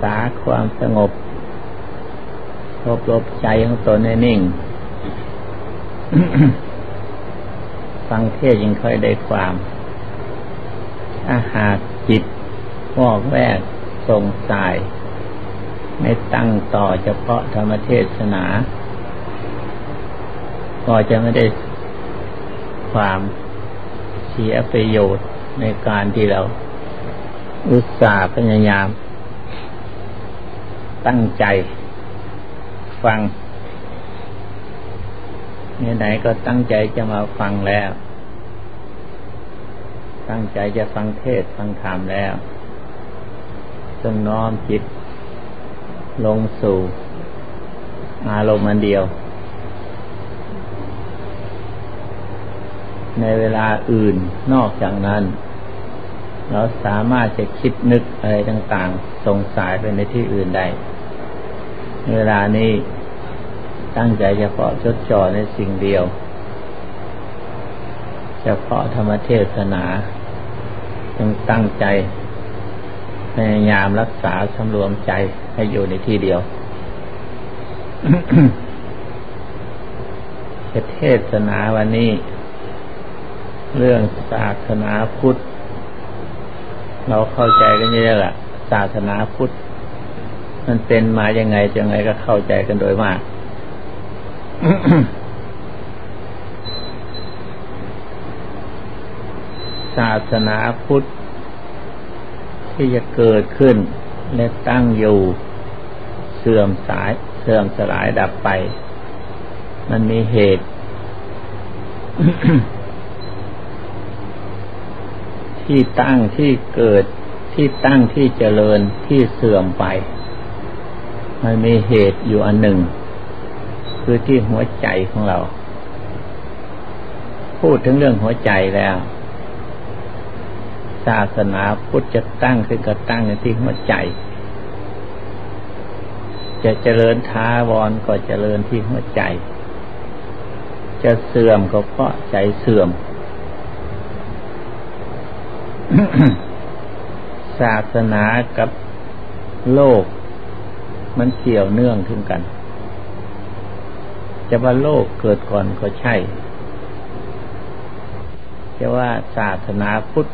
ษาความสงบรบรบใจของตนให้นิ่ง ฟังเทศยังค่อยได้ความ ถ้าหากจิตวอกแวกสงสาย ไม่ตั้งต่อเฉพาะธรรมเทศนา ก็จะไม่ได้ความเสียประโยชน์ในการที่เราอุตส่าห์พยายาม ตั้งใจ ฟังเนี่ยไหนก็ตั้งใจจะมาฟังแล้ว ตั้งใจจะฟังเทศฟังธรรมแล้วจงน้อมจิต ลงสู่ อารมณ์อันเดียว ในเวลาอื่นนอกจากนั้น เราสามารถจะคิดนึกอะไรต่างๆ ส่งสายไปในที่อื่นได้ เวลานี้ตั้งใจเฉพาะจดจ่อในสิ่งเดียว เฉพาะธรรมเทศนาจึงตั้งใจพยายามรักษาสำรวมใจให้อยู่ในที่เดียวเทศนาวันนี้ เรื่องศาสนาพุทธ เราเข้าใจกันเยอะแหละศาสนาพุทธ มันเป็นมายังไงยังไงก็เข้าใจกันโดยมาก ศาสนาพุทธ ที่จะเกิดขึ้น และตั้งอยู่เสื่อมสายเสื่อมสลายดับไป มันมีเหตุ ที่ตั้งที่เกิดที่ตั้งที่เจริญที่เสื่อมไป มันมีเหตุอยู่อันหนึ่ง คือที่หัวใจของเรา พูดถึงเรื่องหัวใจแล้ว ศาสนาพุทธจะตั้งขึ้นก็ตั้งในที่หัวใจ จะเจริญท้าวรก็เจริญที่หัวใจ จะเสื่อมก็เพราะใจเสื่อม ศาสนากับโลก มันเกี่ยวเนื่องถึงกัน จะว่าโลกเกิดก่อนก็ใช่ จะว่าศาสนาพุทธ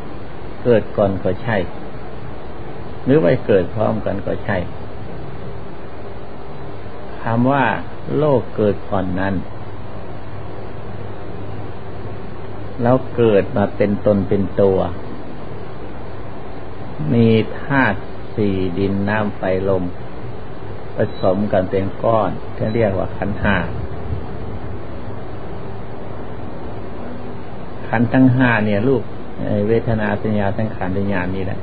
เกิดก่อนก็ใช่ หรือว่าเกิดพร้อมกันก็ใช่คำว่าโลกเกิดก่อนนั้นแล้วเกิดมาเป็นตนเป็นตัว มีธาตุสี่ดินน้ำไฟลมผสมกันเป็นก้อนที่เรียกว่าขันห้าขันทั้งห้าเนี่ยลูกเวทนาสัญญาสังขารวิญญาณนี่แหละ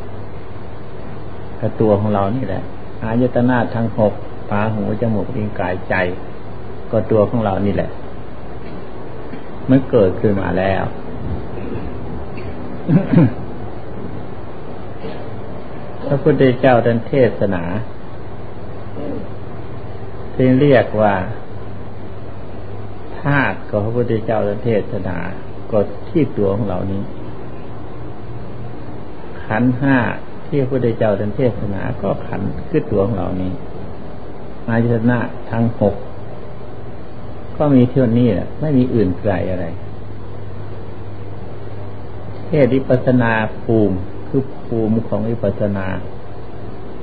ก็ตัวของเรานี่แหละอายตนาทั้งหกตาหูจมูกลิ้นกายใจ ก็ตัวของเรานี่แหละมันเกิดขึ้นมาแล้ว พระพุทธเจ้าท่านเทศนาที่เรียกว่าธาตุก็พระพุทธเจ้าท่านเทศนาก็ที่ตัวของเรานี้ ขันห้าที่พระพุทธเจ้าท่านเทศนาก็ขันคือตัวของเรานี้อายตนะทั้งหกก็มีเท่านี้แหละไม่มีอื่นไกลอะไรเทศวิปัสนาภูมิ คือภูมิของวิปัสนา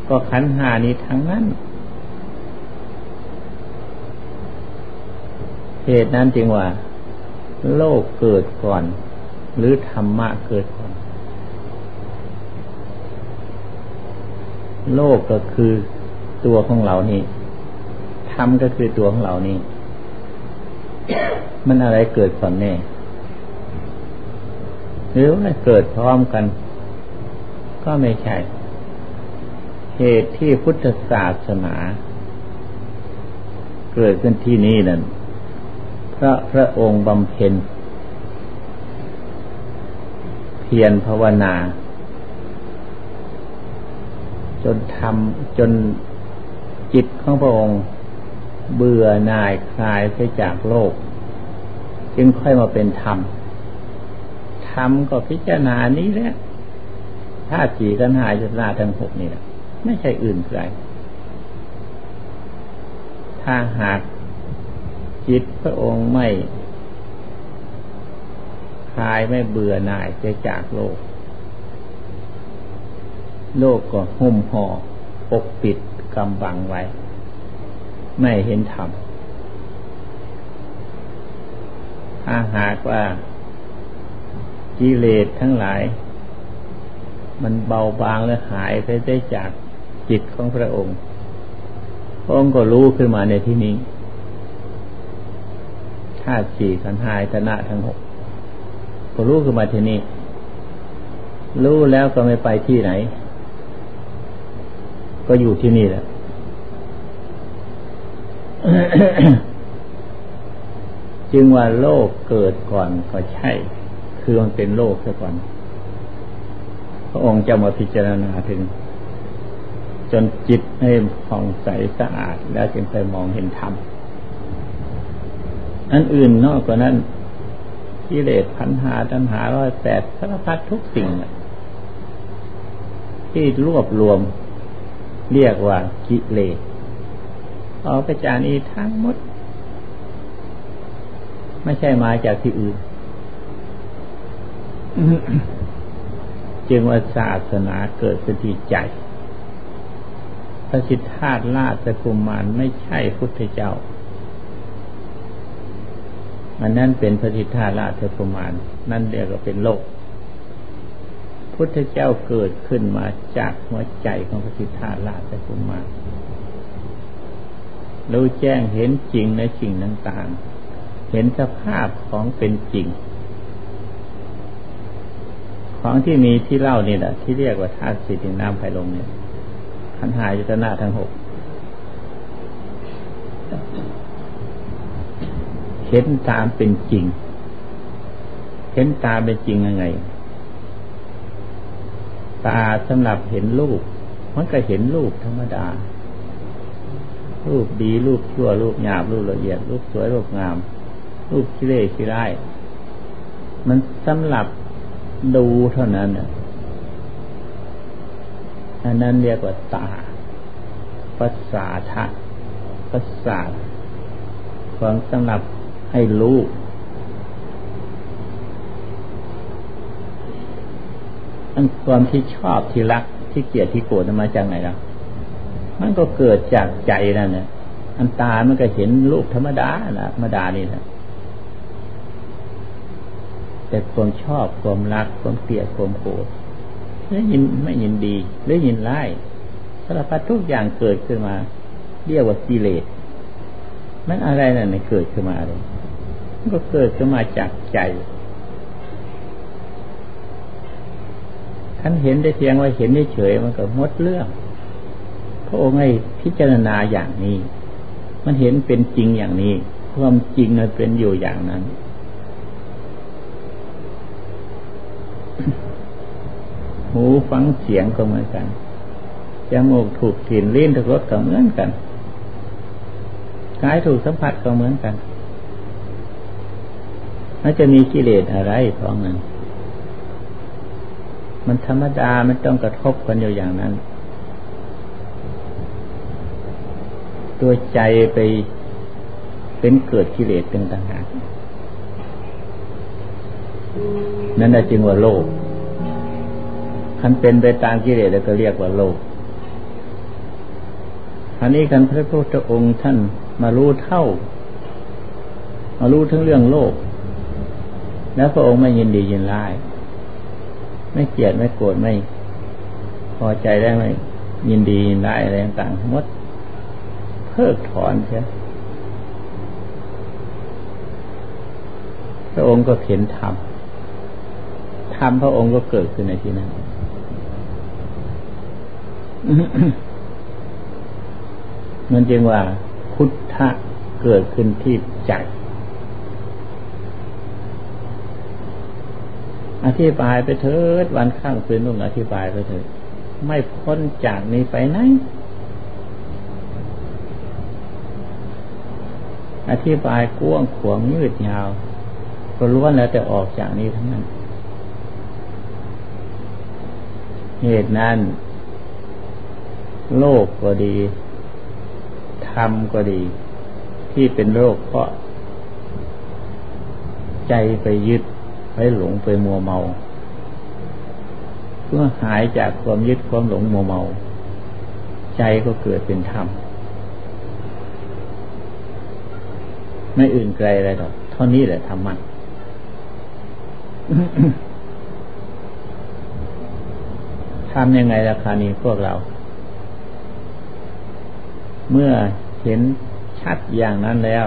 ก็ขันหานี้ทั้งนั้น เหตุนั้นจึงว่า โลกเกิดก่อน หรือธรรมะเกิดก่อน โลกก็คือตัวของเรานี่ธรรมก็คือตัวของเรานี่ มันอะไรเกิดก่อนแน่หรือว่าเกิดพร้อมกัน ก็ไม่ใช่ เหตุที่พุทธศาสนา เกิดขึ้นที่นี่นั่นพระพระองค์บำเพ็ญเพียรภาวนา จนทำจนจิตของพระองค์เบื่อหน่ายคลายไปจากโลก จึงค่อยมาเป็นธรรม ธรรมก็พิจารณานี้แหละ ธาตุสีกันหายจนนาทั้งหกนี่แหละไม่ใช่อื่นไกลถ้าหากจิตพระองค์ไม่คลายไม่เบื่อหน่ายจะจากโลก โลกก็หุ้มห่อปกปิดกำบังไว้ ไม่เห็นธรรมถ้าหากว่ากิเลสทั้งหลาย มันเบาบางและหายไปได้จากจิตของพระองค์ พระองค์ก็รู้ขึ้นมาในที่นี้ธาตุสี่ขันหายตนะทั้งหกก็รู้ขึ้นมาที่นี้ รู้แล้วก็ไม่ไปที่ไหน ก็อยู่ที่นี่แหละจึงว่าโลกเกิดก่อนก็ใช่ คือมันเป็นโลกซะก่อน พระองค์จะมาพิจารณาถึง จนจิตให้ผ่องใสสะอาดแล้วจึงไปมองเห็นธรรมอันอื่นนอกกว่านั้นกิเลสพันหาตัณหาร้อยแปดสารพัดทุกสิ่ง ที่รวบรวมเรียกว่ากิเลสออกไปจานี้ทั้งหมด ไม่ใช่มาจากที่อื่น จึงว่าศาสนาเกิดขึ้นที่ใจ พระสิทธาตราชกุมารไม่ใช่พุทธเจ้า อันนั้นเป็นพระสิทธาราชกุมาร นั่นเรียกว่าเป็นโลก พุทธเจ้าเกิดขึ้นมาจากหัวใจของพระสิทธาราชกุมารรู้แจ้งเห็นจริงในสิ่งต่างๆ เห็นสภาพของเป็นจริง ของที่มีที่เล่านี่แหละที่เรียกว่าธาตุสี่ดินน้ำไฟลมเนี่ยขันหายุตนาทั้งหกเห็นตามเป็นจริง เห็นตามเป็นจริงยังไง ตาสำหรับเห็นรูป มันก็เห็นรูปธรรมดา รูปดีรูปชั่วรูปหยาบรูปละเอียด รูปสวยรูปงาม รูปขี้เล่ขี้ไร้มันสำหรับ ดูเท่านั้นอันนั้นเรียกว่าตาภาษาทะภาษาของสำหรับให้รู้อันความที่ชอบที่รักที่เกลียดที่โกรธมาจากไหนล่ะ มันก็เกิดจากใจนั่นเนี่ยอันตามันก็เห็นรูปธรรมดานะธรรมดานี่แหละ แต่ความชอบความรักความเกลียดความโกรธไม่ยินไม่ยินดีหรือยินไล่สารพัดทุกอย่างเกิดขึ้นมา เรียกว่ากิเลสมันอะไรนั่นเกิดขึ้นมาเลยก็เกิดขึ้นมาจากใจท่านเห็นได้เพียงว่าเห็นได้เฉยมันก็หมดเรื่องพระองค์ให้พิจารณาอย่างนี้ มันเห็นเป็นจริงอย่างนี้ ความจริงมันเป็นอยู่อย่างนั้น หูฟังเสียงก็เหมือนกันจมูกถูกกลิ่นลิ้นถูกรสก็เหมือนกันกายถูกสัมผัสก็เหมือนกันมันจะมีกิเลสอะไรของนั้นมันธรรมดามันต้องกระทบกันอยู่อย่างนั้น ตัวใจไปเป็นเกิดกิเลสเป็นต่างหาก นั่นจึงว่าโลกคันเป็นไปตามกิเลสแล้วก็เรียกว่าโลกอันนี้กันพระพุทธองค์ท่านมารู้เท่า มารู้ทั้งเรื่องโลก แล้วพระองค์ไม่ยินดียินร้าย ไม่เกลียดไม่โกรธไม่พอใจได้ไหมยินดียินร้ายอะไรต่างๆมดเพิกถอนใช่พระองค์ก็เห็นธรรม ธรรมพระองค์ก็เกิดขึ้นในที่นั้น มันจึงว่าพุทธะเกิดขึ้นที่ใจอธิบายไปเถิดวันข้างคืนนุ่งอธิบายไปเถิดไม่พ้นจากนี้ไปไหน อธิบายกว้างขวางยืดยาวก็ล้วนแล้วแต่ออกจากนี้ทั้งนั้น เหตุนั้น โลกก็ดี ธรรมก็ดี ที่เป็นโรคเพราะ ใจไปยึดไปหลงไปมัวเมาเมื่อหายจากความยึดความหลงมัวเมา ใจก็เกิดเป็นธรรม ไม่อื่นไกลอะไรหรอก เท่านี้แหละธรรมะ ทำยังไงราคานี้พวกเรา เมื่อเห็นชัดอย่างนั้นแล้ว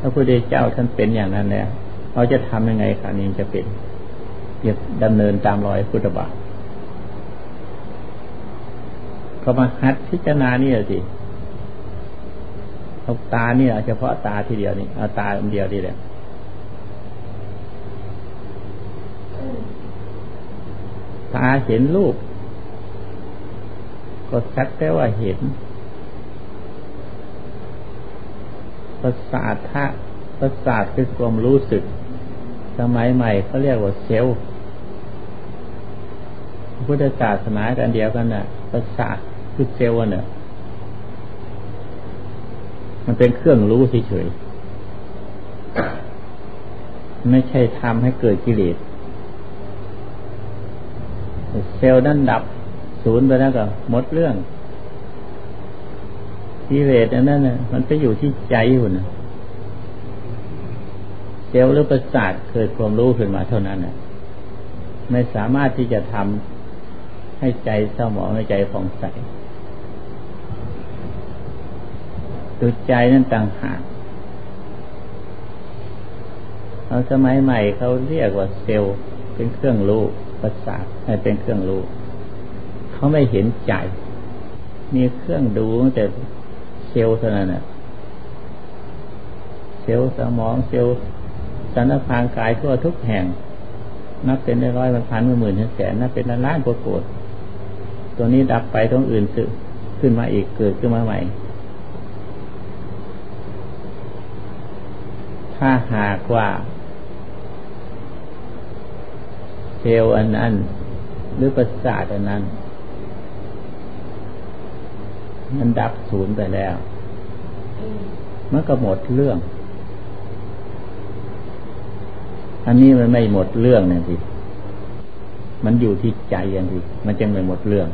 พระพุทธเจ้าท่านเป็นอย่างนั้นแล้วเราจะทำยังไงคานี้จะเป็นจะดำเนินตามรอยพุทธบาทก็มาหัดพิจารณานี่สิเอาตานี่เฉพาะตาทีเดียวนี่เอาตาอันเดียวดีแหละตาเห็นรูป ก็สักแต่ว่าเห็นประสาทะประสาทคือความรู้สึก สมัยใหม่เขาเรียกว่าเซลล์พุทธศาสนากันเดียวกันน่ะประสาทคือเซลล์เนี่ยมันเป็นเครื่องรู้เฉยๆไม่ใช่ทำให้เกิดกิเลสเซลล์นั้นดับ ศูนย์ไปแล้วก็หมดเรื่องกิเลสนั้นน่ะมันไปอยู่ที่ใจอยู่นะเซลล์หรือประสาทเกิดความรู้ขึ้นมาเท่านั้นน่ะ ไม่สามารถที่จะทำให้ใจเศร้าหมองให้ใจผ่องใสตัวใจนั้นต่างหากเอาสมัยใหม่เขาเรียกว่าเซลล์เป็นเครื่องรู้ประสาทให้เป็นเครื่องรู้ เขาไม่เห็นใจ มีเครื่องดูแต่เซลล์เท่านั้นนะเซลล์สมองเซลล์สันพางกายทั่วทุกแห่ง นับเป็นได้ร้อยพันพันหมื่นแสนนับเป็นล้านกว่าโกดตัวนี้ดับไปตรงอื่นสึขึ้นมาอีกเกิดขึ้นมาใหม่ ถ้าหากว่าเซลล์อันนั้น หรือประสาทอันนั้น มันดับศูนย์ไปแล้ว มันก็หมดเรื่อง อันนี้มันไม่หมดเรื่องเนี่ยสิมันอยู่ที่ใจอย่างที่มันจึงไม่หมดเรื่อง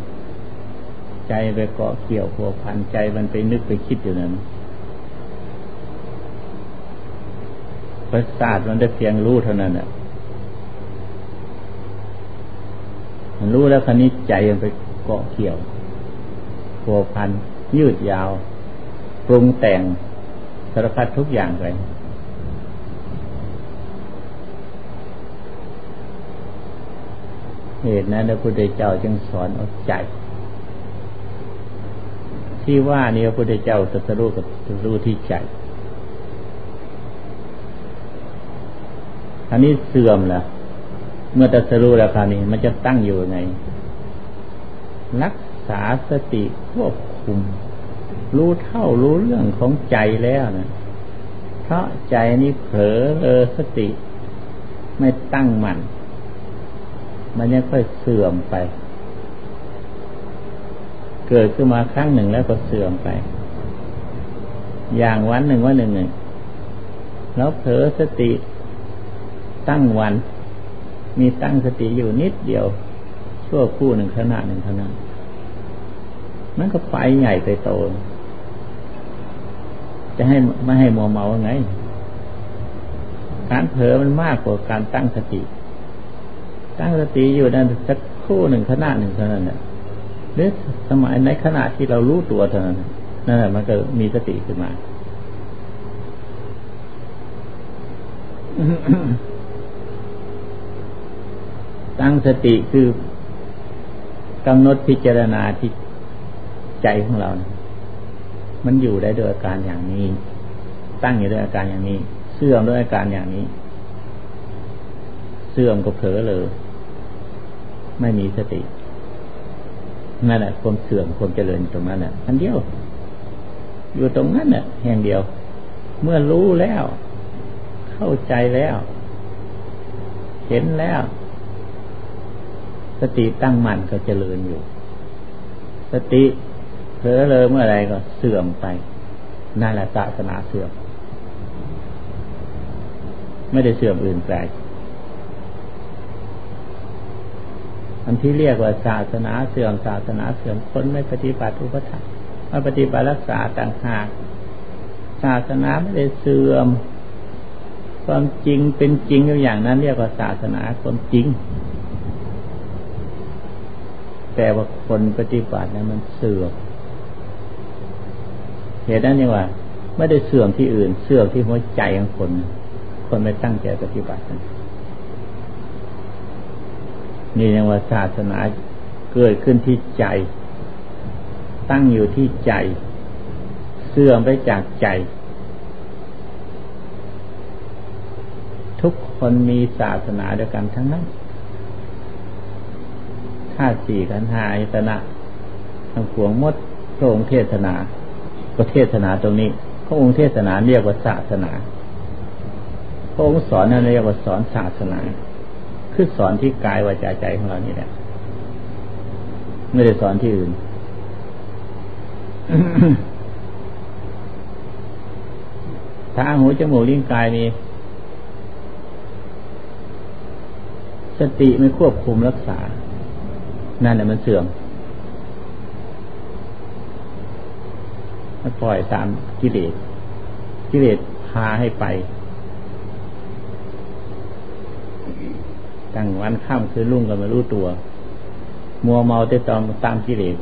ใจไปเกาะเกี่ยวพัวพันใจมันไปนึกไปคิดอยู่นั้นประสาทมันได้เพียงรู้เท่านั้นแหละมันรู้แล้วคันนี้ใจมันไปเกาะเกี่ยว พัวพันยืดยาวปรุงแต่งสารพัดทุกอย่างไปเหตุนั้นพระพุทธเจ้าจึงสอนเอาใจ ที่ว่านี่พระพุทธเจ้าตรัสรู้กับตรัสรู้ที่ใจอันนี้เสื่อมแล้วเมื่อตรัสรู้แล้วคราวนี้ มันจะตั้งอยู่ไงรักษาสติควบคุม รู้เท่ารู้เรื่องของใจแล้วนะเพราะใจนี้เผลอเออสติ ไม่ตั้งมัน่นมันยังค่อยเสื่อมไป เกิดขึ้นมาครั้งหนึ่งแล้วก็เสื่อมไป อย่างวันหนึ่งวันหนึ่งหนึ่งแล้วเผลอสติตั้งวัน มีตั้งสติอยู่นิดเดียวชั่วคู่หนึ่งขณะหนึ่งเท่านั้น มันก็ไปใหญ่ไปโต จะให้ไม่ให้มัวเมาไง การเผลอมันมากกว่าการตั้งสติ ตั้งสติอยู่นั่นสักคู่หนึ่งขณะหนึ่งเท่านั้นเนี่ยหรือสมัยในขณะที่เรารู้ตัวเท่านั้นนั่นแหละมันก็มีสติขึ้นมาตั้งสติคือกำหนดพิจารณาที่ ใจของเรานะมันอยู่ได้ด้วยอาการอย่างนี้ ตั้งอยู่ด้วยอาการอย่างนี้ เสื่อมด้วยอาการอย่างนี้ เสื่อมก็เผลอเลยไม่มีสตินั่นแหละความเสื่อมความเจริญตรงนั้นแหละอันเดียว อยู่ตรงนั้นแหละแห่งเดียว เมื่อรู้แล้ว เข้าใจแล้ว เห็นแล้ว สติตั้งมั่นก็เจริญอยู่ สติ เผลอเลยเมื่อไรก็เสื่อมไป นั่นแหละศาสนาเสื่อม ไม่ได้เสื่อมอื่นแปลกอันที่เรียกว่าศาสนาเสื่อมศาสนาเสื่อมคนไม่ปฏิบัติอุปถัมภ์ไม่ปฏิบัติรักษาต่างหากศาสนาไม่ได้เสื่อม ความจริงเป็นจริงอย่างนั้น เรียกว่าศาสนาความจริง แต่ว่าคนปฏิบัตินั้นมันเสื่อม เหตุนั้นเนี่ยว่าไม่ได้เสื่อมที่อื่น เสื่อมที่หัวใจของคน คนไม่ตั้งใจปฏิบัตินี่ยังว่าศาสนาเกิดขึ้นที่ใจ ตั้งอยู่ที่ใจ เสื่อมไปจากใจ ทุกคนมีศาสนาเดียวกันทั้งนั้นถ้าสี่ขันหายตนะทั้งขวงมดพระองค์เทศนา ก็เทศนาตรงนี้พระองค์เทศนาเรียกว่าศาสนาพระองค์สอนนั่นเรียกว่าสอนศาสนา คือสอนที่กายวาจาใจของเรานี่แหละไม่ได้สอนที่อื่นถ้าหูจมูกลิ้นกายมีสติไม่ควบคุมรักษา นั่นแหละมันเสื่อมมัน ปล่อยตามกิเลส กิเลสพาให้ไปตั้งวันข้ามคือรุ่งก็ไม่รู้ตัว มัวเมาแต่ตอมตามกิเลส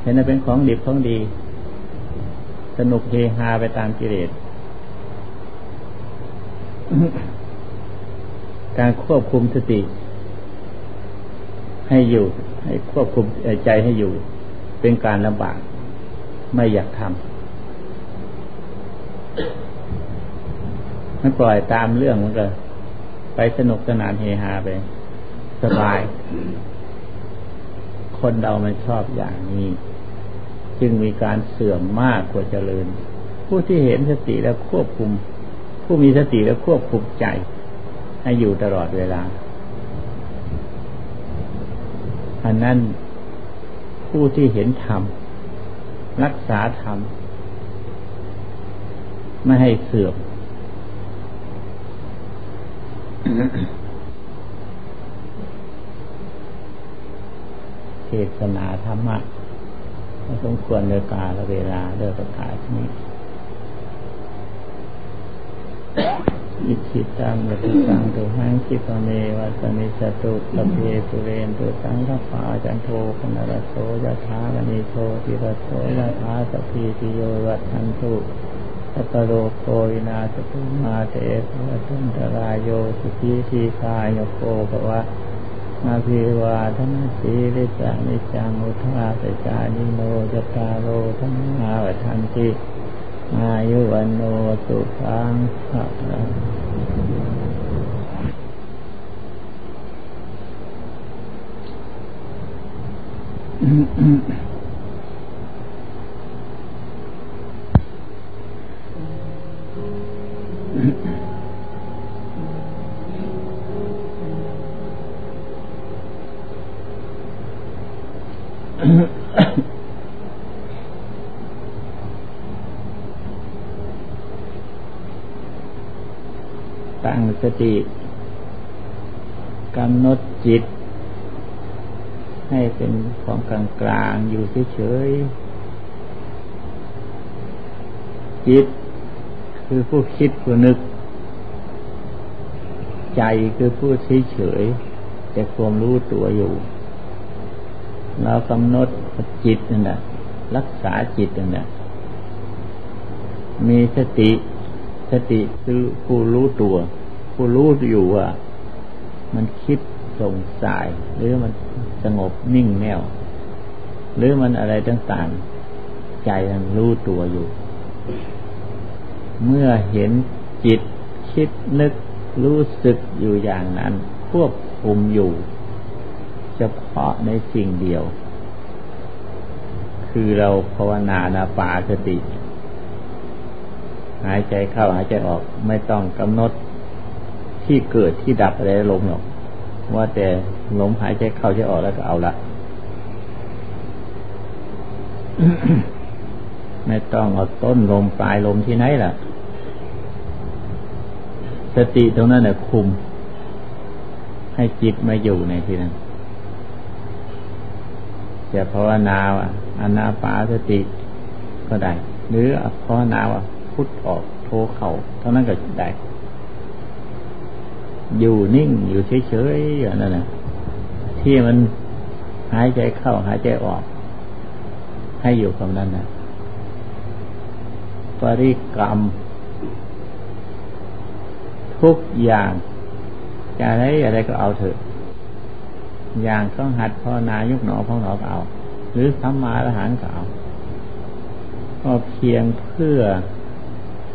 เห็นว่าเป็นของดีของดี สนุกเฮฮาไปตามกิเลส การควบคุมสติ ให้อยู่ ให้ควบคุมใจให้อยู่ เป็นการลำบาก ไม่อยากทำมันปล่อยตามเรื่องมันก็ไปสนุกสนานเฮฮาไป สบาย คนเรามันชอบอย่างนี้ จึงมีการเสื่อมมากกว่าเจริญ ผู้ที่เห็นสติแล้วควบคุม ผู้มีสติแล้วควบคุมใจ ให้อยู่ตลอดเวลาอันนั้นผู้ที่เห็นธรรม รักษาธรรม ไม่ให้เสื่อม เทศนาธรรมะสมควรเดยกาลเวลาเดินประกาศนี้ อิชิตังวัตสังตุหังคิปเมวัสมิสตุตเพสุเรนตุสังฆปาจันโทปนรโสยะถามณีโชติรโสยถาสพีติโยวัฏันตุสัตโรโควินาสตุมาเตสวัตุนตรายโยสุขีทีคายโกภวะมาพิวาทนาสีริสานิจังอุทาสจานิโนจตารโรธรรมาวัทันติอายุวันโนสุขังภะอืม ตั้งสติกำหนดจิต ให้เป็นของกลางกลางอยู่เฉยๆจิตคือผู้คิดผู้นึก ใจคือผู้เฉยๆแต่ความรู้ตัวอยู่ เรากำหนดจิตนั่นแหละรักษาจิตนั่นแหละมีสติสติคือผู้รู้ตัว ผู้รู้อยู่ว่า มันคิดสงสัยหรือมัน สงบนิ่งแน่ว หรือมันอะไรต่างๆ ใจมันรู้ตัวอยู่ เมื่อเห็นจิตคิดนึกรู้สึกอยู่อย่างนั้น ควบคุมอยู่ เฉพาะในสิ่งเดียว คือเราภาวนานาปาสติ หายใจเข้าหายใจออกไม่ต้องกำหนดที่เกิดที่ดับอะไรลมหรอก ว่าแต่ลมหายใจเข้าใจออกแล้วก็เอาละไม่ต้องเอาต้นลมปลายลมที่ไหนล่ะ สติตรงนั้นเนี่ยคุม ให้จิตมาอยู่ในที่นั้นจะภาวนาว่าอนาปาสติก็ได้ หรือภาวนาว่าพุทออกโทเข่าเท่านั้นก็ได้ อยู่นิ่งอยู่เฉยๆอย่างนั้นนะที่มันหายใจเข้าหายใจออก ให้อยู่กับนั้นนะปริกรรม ทุกอย่างอะไรอะไรก็เอาเถอะ อย่างต้องหัดภาวนายุกหนอพองหนอก็เอา หรือสัมมาละหารก็เอาก็เพียงเพื่อ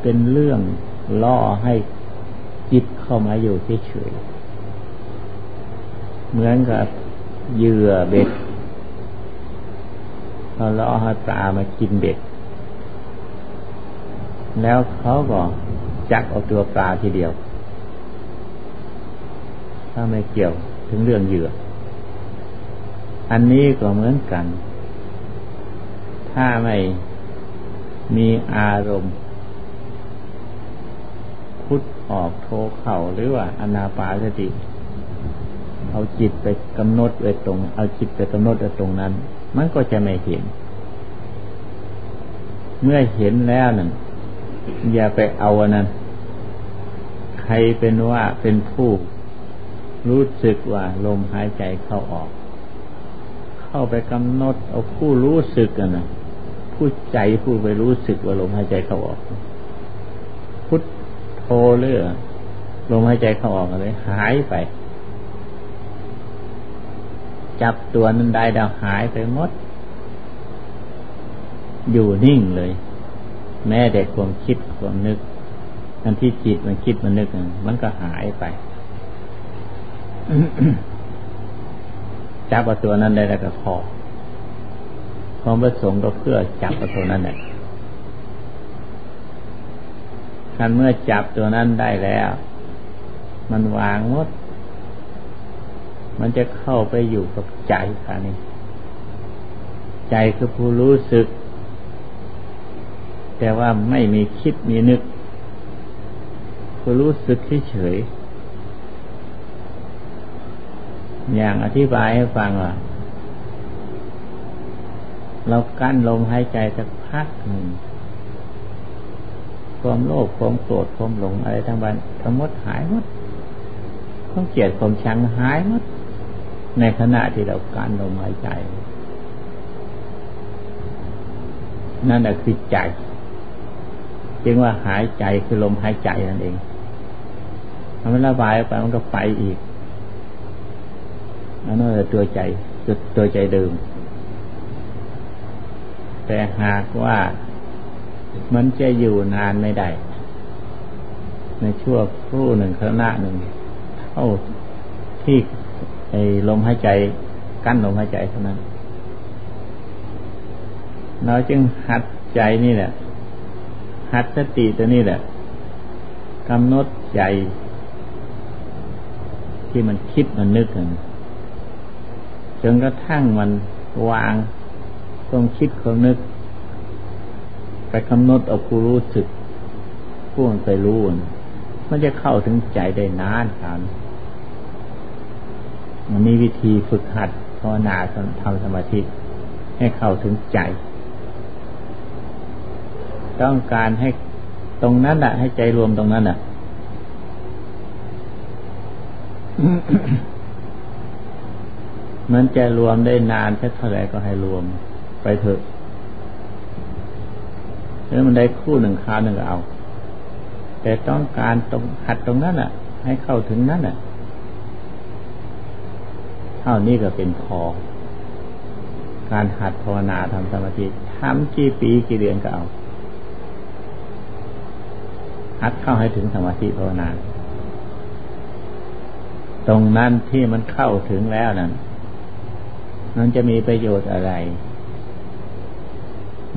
เป็นเรื่องล่อให้ จิตเข้ามาอยู่เฉยๆเหมือนกับเหยื่อเบ็ดเขาล่อให้ปลามากินเบ็ด แล้วเขาก็จักเอาตัวปลาทีเดียว ถ้าไม่เกี่ยวถึงเรื่องเหยื่อ อันนี้ก็เหมือนกัน ถ้าไม่มีอารมณ์พุท ออกโทเข่าหรือว่าอนาปาสติ เอาจิตไปกำหนดไว้ตรง เอาจิตไปกำหนดไว้ตรงนั้น มันก็จะไม่เห็น เมื่อเห็นแล้วนั่นอย่าไปเอาอันนั้น ใครเป็นว่าเป็นผู้รู้สึกว่าลมหายใจเข้าออก เข้าไปกำหนดเอาผู้รู้สึกนนะผู้ใจผู้ไปรู้สึกว่าลมหายใจเข้าออก พุท โธเลื่อลมหายใจเข้าออกเลยหายไป จับตัวนั้นได้ดาวหายไปหมด อยู่นิ่งเลย แม้แต่ความคิดความนึกอันที่จิตมันคิดมันนึกมันก็หายไปจับตัวนั้นได้แล้วก็พอความประสงค์ก็เพื่อจับตัวนั้นแหละ คันเมื่อจับตัวนั้นได้แล้ว มันวางหมด มันจะเข้าไปอยู่กับใจค่ะนี่ใจคือผู้รู้สึก แต่ว่าไม่มีคิดมีนึกผู้รู้สึกเฉยๆอย่างอธิบายให้ฟังว่าเรากั้นลมหายใจสักพักหนึ่ง ความโลภความโกรธความหลงอะไรทั้งวันทั้งหมดหายหมดความเกลียดความชังหายหมดในขณะที่เรากั้นลมหายใจ นั่นแหละคือใจจึงว่าหายใจคือลมหายใจนั่นเองถ้ามันระบายออกไปมันก็ไปอีกนั่นแหละตัวใจตัวใจเดิมแต่หากว่า มันจะอยู่นานไม่ได้ ในช่วงครู่หนึ่งขณะหนึ่งเท่าที่ไอ้ลมหายใจ กั้นลมหายใจเท่านั้นเราจึงหัดใจนี่แหละ หัดสติตัวนี้แหละกำหนดใจ ที่มันคิดมันนึกกันจนกระทั่งมันวางความคิดความนึก ไปกำหนดเอาผู้รู้สึกผู้มันไปรู้มันจะเข้าถึงใจได้นานครับมันมีวิธีฝึกหัดภาวนาทำสมาธิให้เข้าถึงใจ ต้องการให้ตรงนั้นอะ ให้ใจรวมตรงนั้นอะมันจะรวมได้นานแค่เท่าไหร่ก็ให้รวมไปเถอะ แล้วมันได้คู่หนึ่งคราวหนึ่งก็เอา แต่ต้องการตรงหัดตรงนั้นอะ ให้เข้าถึงนั้นอะเท่านี้ก็เป็นพอ การหัดภาวนาทำสมาธิทำกี่ปีกี่เดือนก็เอาหัดเข้าให้ถึงสมาธิภาวนา ตรงนั้นที่มันเข้าถึงแล้วนั้นมันจะมีประโยชน์อะไร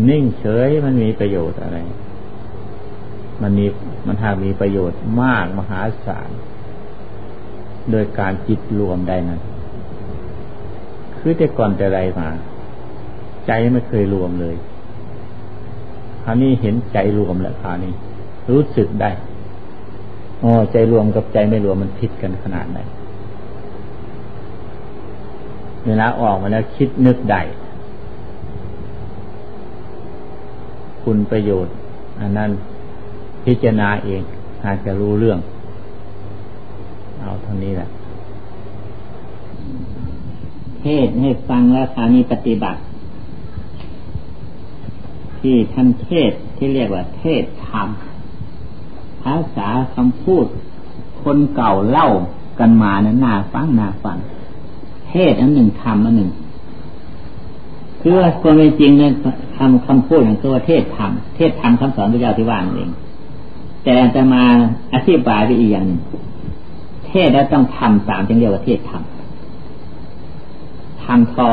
นิ่งเฉยมันมีประโยชน์อะไร มันมีมันหากมีประโยชน์มากมหาศาล โดยการจิตรวมได้นั้น คือแต่ก่อนแต่ไรมา ใจไม่เคยรวมเลย คราวนี้เห็นใจรวมแล้วคราวนี้ รู้สึกได้อ๋อใจรวมกับใจไม่รวมมันผิดกันขนาดไหนเวลาออกมาแล้วคิดนึกได้ คุณประโยชน์ อันนั้นพิจารณาเองอาจจะรู้เรื่อง เอาเท่านี้แหละเทศให้ฟังแล้วคราวนี้ปฏิบัติ ที่ท่านเทศที่เรียกว่า เทศธรรมภาษาคำพูด คนเก่าเล่ากันมานะน่าฟังน่าฟัง เทศอันหนึ่งธรรมอันหนึ่ง คือว่าความเป็นจริงเนี่ยคำคำพูดของตัวเทศธรรมเทศธรรมคำสอนพระเจ้าที่ว่าเองแต่จะมาอธิบายไปอีกอย่างเทศแล้วต้องทำสามจึงเรียกว่าเทศธรรมทำทอ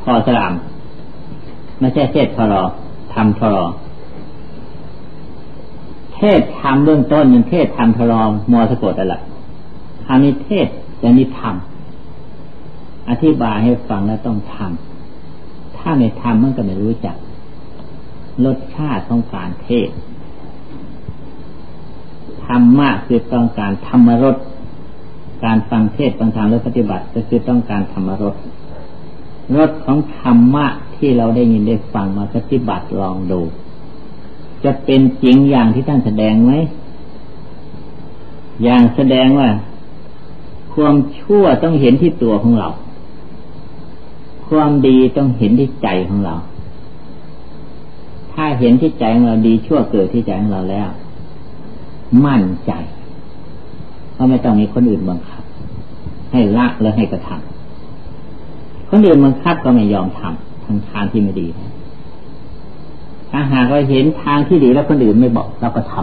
ทอสลามไม่ใช่เทศทอรอทำทอรอเทศทำเบื้องต้นมันเทศทำทอรอมอสะกดอะไรคำนี้เทศแต่นี้ทำอธิบายให้ฟังแล้วต้องทำ ถ้าไม่ทำมันก็ไม่รู้จักรสชาติของการเทศธรรมะคือต้องการธรรมรสการฟังเทศฟังธรรมและปฏิบัติก็คือต้องการธรรมรสรสของธรรมะที่เราได้ยินได้ฟังมาปฏิบัติลองดู จะเป็นจริงอย่างที่ท่านแสดงไหมอย่างแสดงว่า ความชั่วต้องเห็นที่ตัวของเรา ความดีต้องเห็นที่ใจของเรา ถ้าเห็นที่ใจของเราดีชั่วเกิดที่ใจของเราแล้ว มั่นใจก็ไม่ต้องมีคนอื่นบังคับ ให้ละและให้กระทำคนอื่นบังคับก็ไม่ยอมทำทางทางที่ไม่ดีถ้าหากเราเห็นทางที่ดีแล้วคนอื่นไม่บอกเราก็ท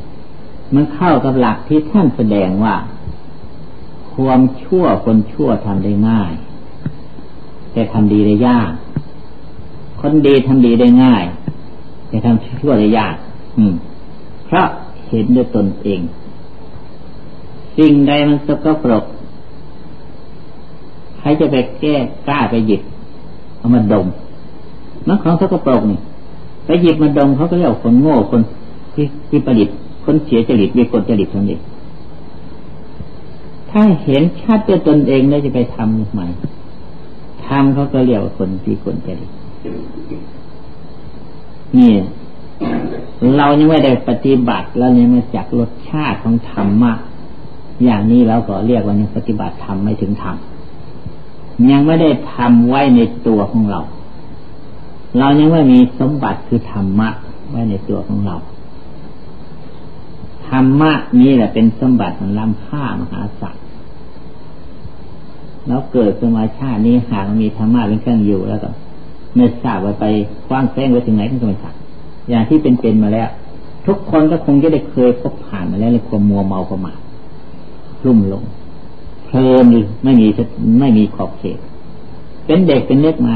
ำมันเข้ากับหลักที่ท่านแสดงว่า ความชั่วคนชั่วทำได้ง่าย แต่ทำดีได้ยาก คนดีทำดีได้ง่าย แต่ทำชั่วได้ยาก อืม เพราะเห็นด้วยตนเอง สิ่งใดมันสกปรกใครจะไปแก้กล้าไปหยิบเอามาดมมันของสกปรกนี่ไปหยิบมาดมเขาก็เรียกคนโง่คนที่ที่ประดิษฐ์คนเสียจริตมีคนจริตทั้งนี้ถ้าเห็นชัดด้วยตนเองแล้วจะไปทำทำไม ทำเขาก็เรียกว่าคนที่คนใจนี่เรายังไม่ได้ปฏิบัติแล้วยังไม่จักรสชาติของธรรมะอย่างนี้เราก็เรียกว่ายังปฏิบัติธรรมไม่ถึงธรรมยังไม่ได้ทำไว้ในตัวของเรา เรายังไม่มีสมบัติคือธรรมะไว้ในตัวของเราธรรมะนี้แหละเป็นสมบัติมันล้ำค่ามหาศาล แล้วเกิดสมาชาตินี้หากมีธรรมะเป็นเครื่องอยู่แล้วก็ไม่ทราบว่าไปคว้างแซงไว้ถึงไหนก็ไม่ทราบอย่างที่เป็นเป็นมาแล้ว ทุกคนก็คงจะได้เคยพบผ่านมาแล้วในความมัวเมาประมาทรุ่มลงเพลินไม่มีไม่มีขอบเขต เป็นเด็กเป็นเล็กมา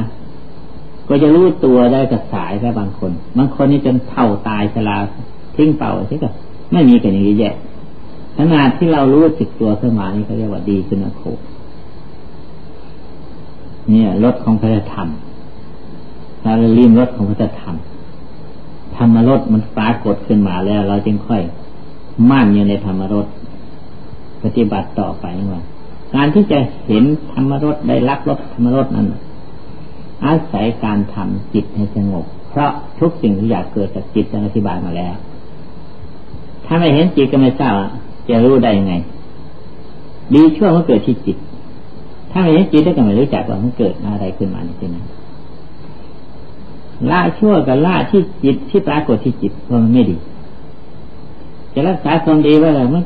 ก็จะรู้ตัวได้กับสายแค่บางคน บางคนนี่จนเท่าตายชราทิ้งเป่าใช่ไหมไม่มีกันอย่างนี้แย่ขนาดที่เรารู้สึกตัวขึ้นมานี่เขาเรียกว่าดีขึ้นนะโค เนี่ยรถของพระธรรมเราลีมรถของพระธรรมธรรมรถมันปรากฏขึ้นมาแล้ว เราจึงค่อยมั่นอยู่ในธรรมรถปฏิบัติต่อไปว่าการที่จะเห็นธรรมรถได้รับรถธรรมรถนั้นอาศัยการทำจิตให้สงบ เพราะทุกสิ่งที่อยากเกิดจากจิตจะอธิบายมาแล้ว ถ้าไม่เห็นจิตก็ไม่ทราบจะรู้ได้ยังไง ดีชั่วมันเกิดที่จิต ถ้าไม่เห็นจิตแล้วก็ไม่รู้จักว่ามันเกิดอะไรขึ้นมาในที่นั้นละชั่วกับละที่จิตที่ปรากฏที่จิตเพราะมันไม่ดี จะรักษาความดีไว้เลยมัน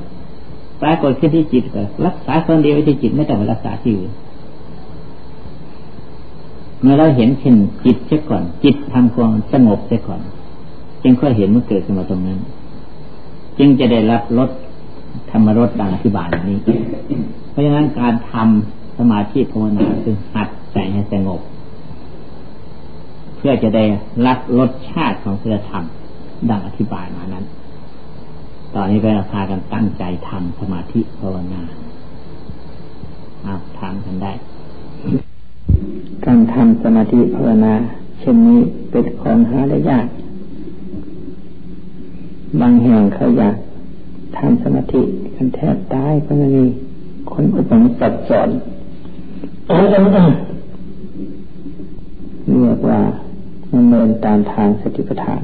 ปรากฏขึ้นที่จิตก็รักษาความดีไว้ที่จิตไม่ต้องไปรักษาที่อื่นเมื่อเราเห็นเช่นจิตเสียก่อน จิตทำความสงบเสียก่อน จึงค่อยเห็นมันเกิดขึ้นมาตรงนั้น จึงจะได้รับรสธรรมรสดังอธิบายนี้ เพราะฉะนั้นการทำ สมาธิภาวนาคือหัดใจให้สงบ เพื่อจะได้รับรสชาติของศีลธรรม ดังอธิบายมานั้น ตอนนี้ก็พากันตั้งใจทำสมาธิภาวนาอาทำกันได้ การทำสมาธิภาวนา เช่นนี้เป็นของหาได้ยาก บางแห่งเขาอยากทำสมาธิกันแทบตายก็มีคนอุปนิสัยสอน เรียกว่าดำเนินตามทางสติปัฏฐาน